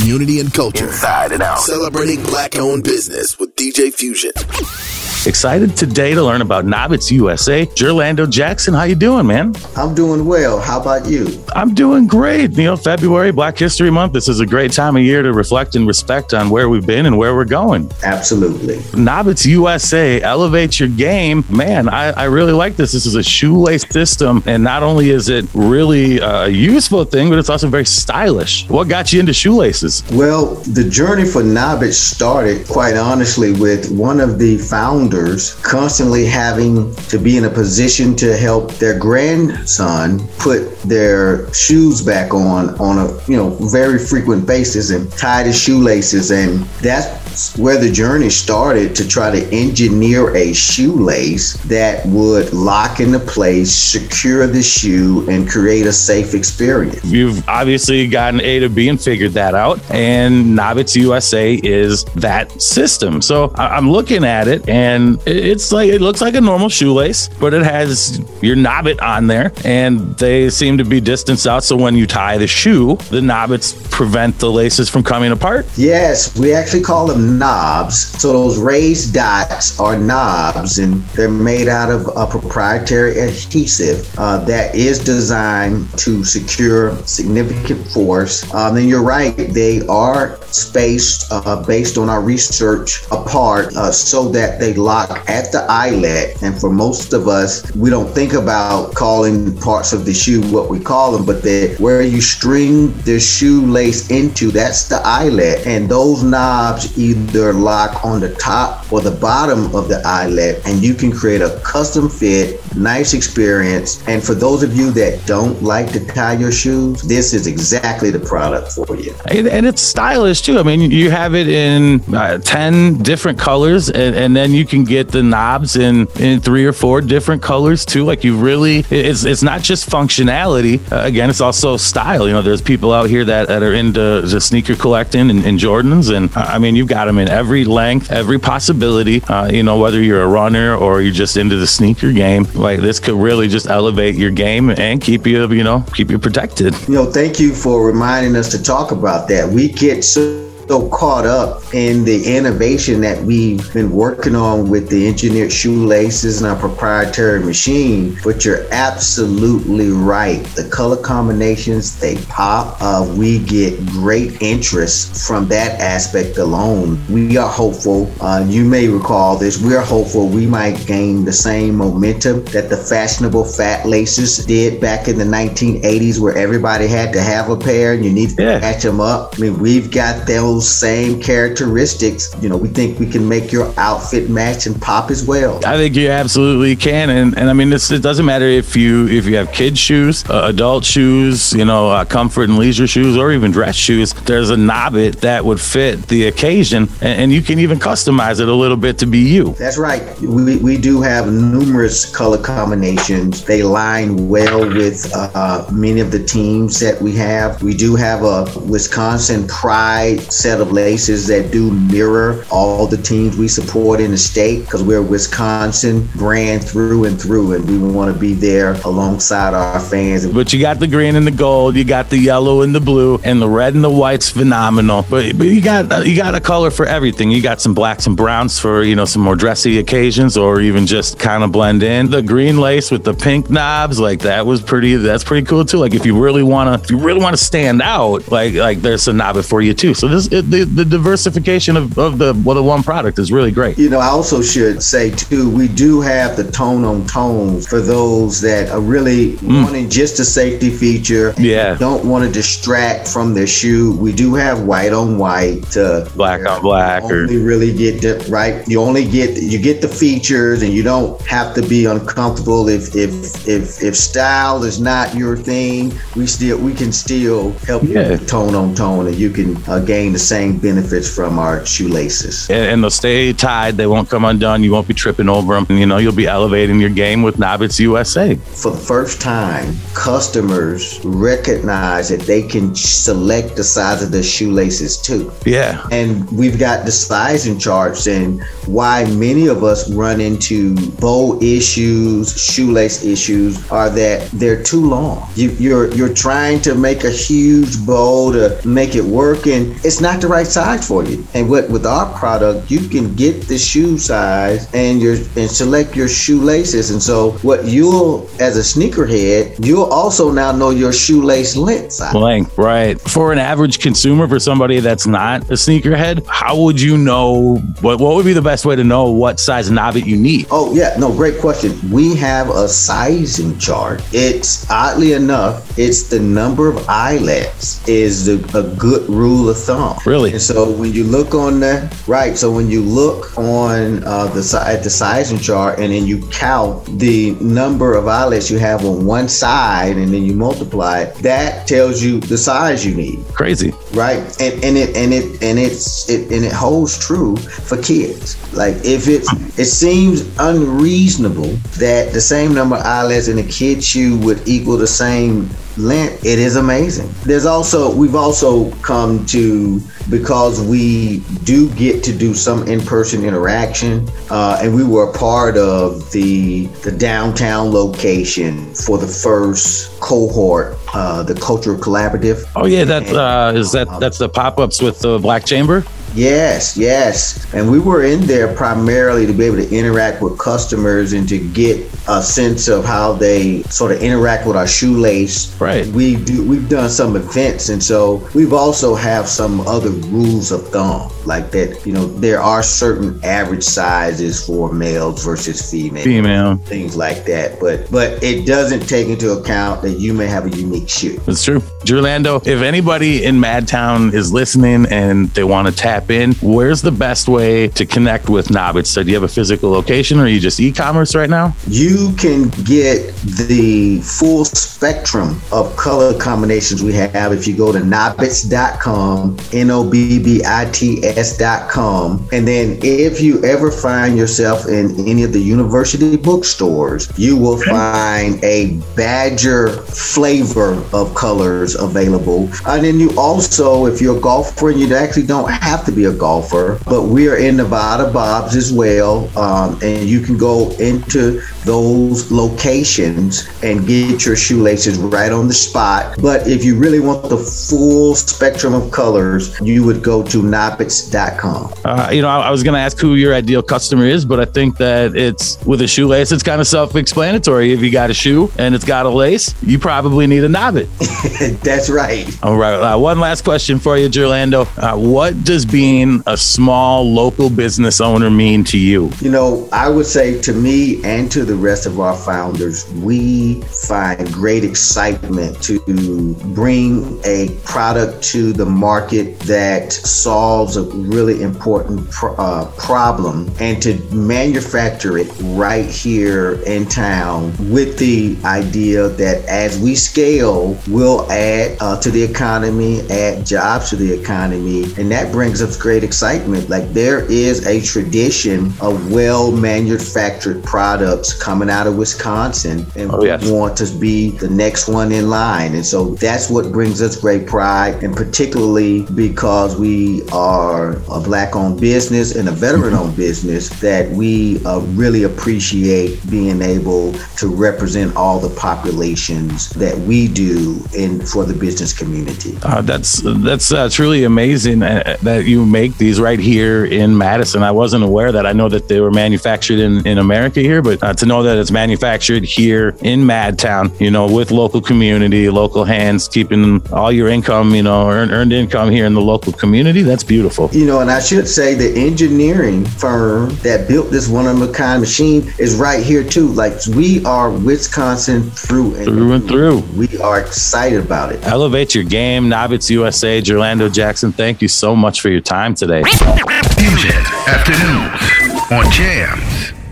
community and culture. Inside and out. Celebrating black owned business with DJ Fusion. Excited today to learn about Nobbits USA. Jerlando Jackson, how you doing, man? I'm doing well. How about you? I'm doing great. You know, February, Black History Month. This is a great time of year to reflect and respect on where we've been and where we're going. Absolutely. Nobbits USA, elevate your game. Man, I, I really like this. This is a shoelace system, and not only is it really a useful thing, but it's also very stylish. What got you into shoelaces? Well, the journey for Nobbits started, quite honestly, with one of the founders constantly having to be in a position to help their grandson put their shoes back on on a you know very frequent basis and tie the shoelaces. And that's where the journey started to try to engineer a shoelace that would lock into place, secure the shoe, and create a safe experience. You've obviously gotten A to B and figured that out, and Nobbits USA is that system. So I'm looking at it, and it's like it looks like a normal shoelace, but it has your nobbit on there, and they seem to be distanced out. So when you tie the shoe, the nobbits prevent the laces from coming apart. Yes, we actually call them knobs. So those raised dots are knobs, and they're made out of a proprietary adhesive uh, that is designed to secure significant force. Um, and you're right, they are spaced uh, based on our research apart uh, so that they lock at the eyelet. And for most of us, we don't think about calling parts of the shoe what we call them, but the, where you string the shoelace into, that's the eyelet. And those knobs either lock on the top or the bottom of the eyelet, and you can create a custom fit, nice experience. And for those of you that don't like to tie your shoes, this is exactly the product for you. And it's stylish too. I mean, you have it in uh, 10 different colors, and, and then you can get the knobs in in three or four different colors too. Like you really, it's it's not just functionality. Uh, again, it's also style. You know, there's people out here that, that are into sneaker collecting and, and Jordans, and uh, I mean, you've got them in every length, every possibility. Uh, you know, whether you're a runner or you're just into the sneaker game, like this could really just elevate your game and keep you, you know, keep you protected. You know, thank you for reminding us to talk about that. We get so so caught up in the innovation that we've been working on with the engineered shoelaces and our proprietary machine. But you're absolutely right. The color combinations, they pop. Uh, we get great interest from that aspect alone. We are hopeful. Uh, you may recall this. We are hopeful we might gain the same momentum that the fashionable fat laces did back in the 1980s, where everybody had to have a pair and you need to yeah. catch them up. I mean, we've got those those same characteristics, you know, we think we can make your outfit match and pop as well. I think you absolutely can, and, and I mean, this it doesn't matter if you if you have kids shoes, uh, adult shoes, you know, uh, comfort and leisure shoes, or even dress shoes. There's a nobbit that would fit the occasion, and, and you can even customize it a little bit to be you. That's right. We, we do have numerous color combinations. They line well with uh, many of the teams that we have. We do have a Wisconsin Pride set of laces that do mirror all the teams we support in the state because we're Wisconsin brand through and through, and we want to be there alongside our fans. But you got the green and the gold, you got the yellow and the blue, and the red and the white's phenomenal. But, but you got uh, you got a color for everything. You got some blacks and browns for you know some more dressy occasions, or even just kind of blend in. The green lace with the pink knobs, like that was pretty. That's pretty cool too. Like if you really wanna, if you really want to stand out, like like there's a knob for you too. So this it, the, the diversification of, of the well, the one product is really great. You know, I also should say too, we do have the tone on tones for those that are really mm. wanting just a safety feature. Yeah, don't want to distract from their shoe. We do have white on white, to black on black, you only or really get the right. You only get you get the features, and you don't have to be uncomfortable if if if if style is not your thing. We still we can still help yeah. you tone on tone, and you can uh, gain the same benefits from our shoelaces. And, and they'll stay tied. They won't come undone. You won't be tripping over them. You know, you'll be elevating your game with Nobbits USA. For the first time, customers recognize that they can select the size of their shoelaces too. Yeah. And we've got the sizing charts and why many of us run into bow issues, shoelace issues are that they're too long. You, you're you're trying to make a huge bow to make it work and it's not the right size for you. And what with our product, you can get the shoe size and your and select your shoelaces. And so what you'll as a sneakerhead, you'll also now know your shoelace length size. Length, right. For an average consumer, for somebody that's not a sneakerhead, how would you know what what would be the best way to know what size nobbit you need? Oh yeah, no, great question. We have a sizing chart. It's oddly enough, it's the number of eyelets is the, a good rule of thumb. Really? And so when you look on the right, so when you look on uh, the at the sizing chart, and then you count the number of eyelets you have on one side, and then you multiply it, that tells you the size you need. Crazy, right? And and it and it and it's it and it holds true for kids. Like if it's it seems unreasonable that the same number of eyelets in a kid's shoe would equal the same length. It is amazing. There's also we've also come to because we do get to do some in-person interaction, uh, and we were a part of the the downtown location for the first cohort, uh, the Cultural Collaborative. Oh yeah, that uh, is that that's the pop-ups with the Black Chamber. Yes, yes. And we were in there primarily to be able to interact with customers and to get a sense of how they sort of interact with our shoelace. Right. We do we've done some events and so we've also have some other rules of thumb like that, you know, there are certain average sizes for males versus females. Female. Things like that. But but it doesn't take into account that you may have a unique shoe. That's true. Jerlando, if anybody in Madtown is listening and they want to tap in, where's the best way to connect with Nobbits? So do you have a physical location or are you just e-commerce right now? You can get the full spectrum of color combinations we have if you go to N-O-B-B-I-T-S.com. And then if you ever find yourself in any of the university bookstores, you will find a Badger flavor of colors available. And then you also, if you're a golfer and you actually don't have to be a golfer, but we are in Nevada Bob's as well. Um, and you can go into those locations and get your shoelaces right on the spot. But if you really want the full spectrum of colors, you would go to nobbits.com. Uh, you know, I, I was going to ask who your ideal customer is, but I think that it's with a shoelace, it's kind of self explanatory. If you got a shoe and it's got a lace, you probably need a nobbit. That's right. All right. Uh, one last question for you, Jerlando. Uh, what does being a small local business owner mean to you? You know, I would say to me and to the rest of our founders, we find great excitement to bring a product to the market that solves a really important pro- uh, problem and to manufacture it right here in town with the idea that as we scale, we'll add uh, to the economy, add jobs to the economy, and that brings us great excitement. Like there is a tradition of well manufactured products coming out of Wisconsin, and oh, yes. want to be the next one in line. And so that's what brings us great pride, and particularly because we are a black owned business and a veteran owned business, that we uh, really appreciate being able to represent all the populations that we do in for the business community. Uh, that's that's uh, truly amazing uh, that you make these right here in Madison. I wasn't aware that. I know that they were manufactured in, in America here, but uh, to know that it's manufactured here in Madtown, you know, with local community, local hands, keeping all your income, you know, earned, earned income here in the local community, that's beautiful. You know, and I should say the engineering firm that built this one of a kind machine is right here too. Like we are Wisconsin through and through and through. We are excited about it. Elevate your game, Nobbits USA, Jerlando Jackson. Thank you so much for your time today. Fusion Afternoons on Jams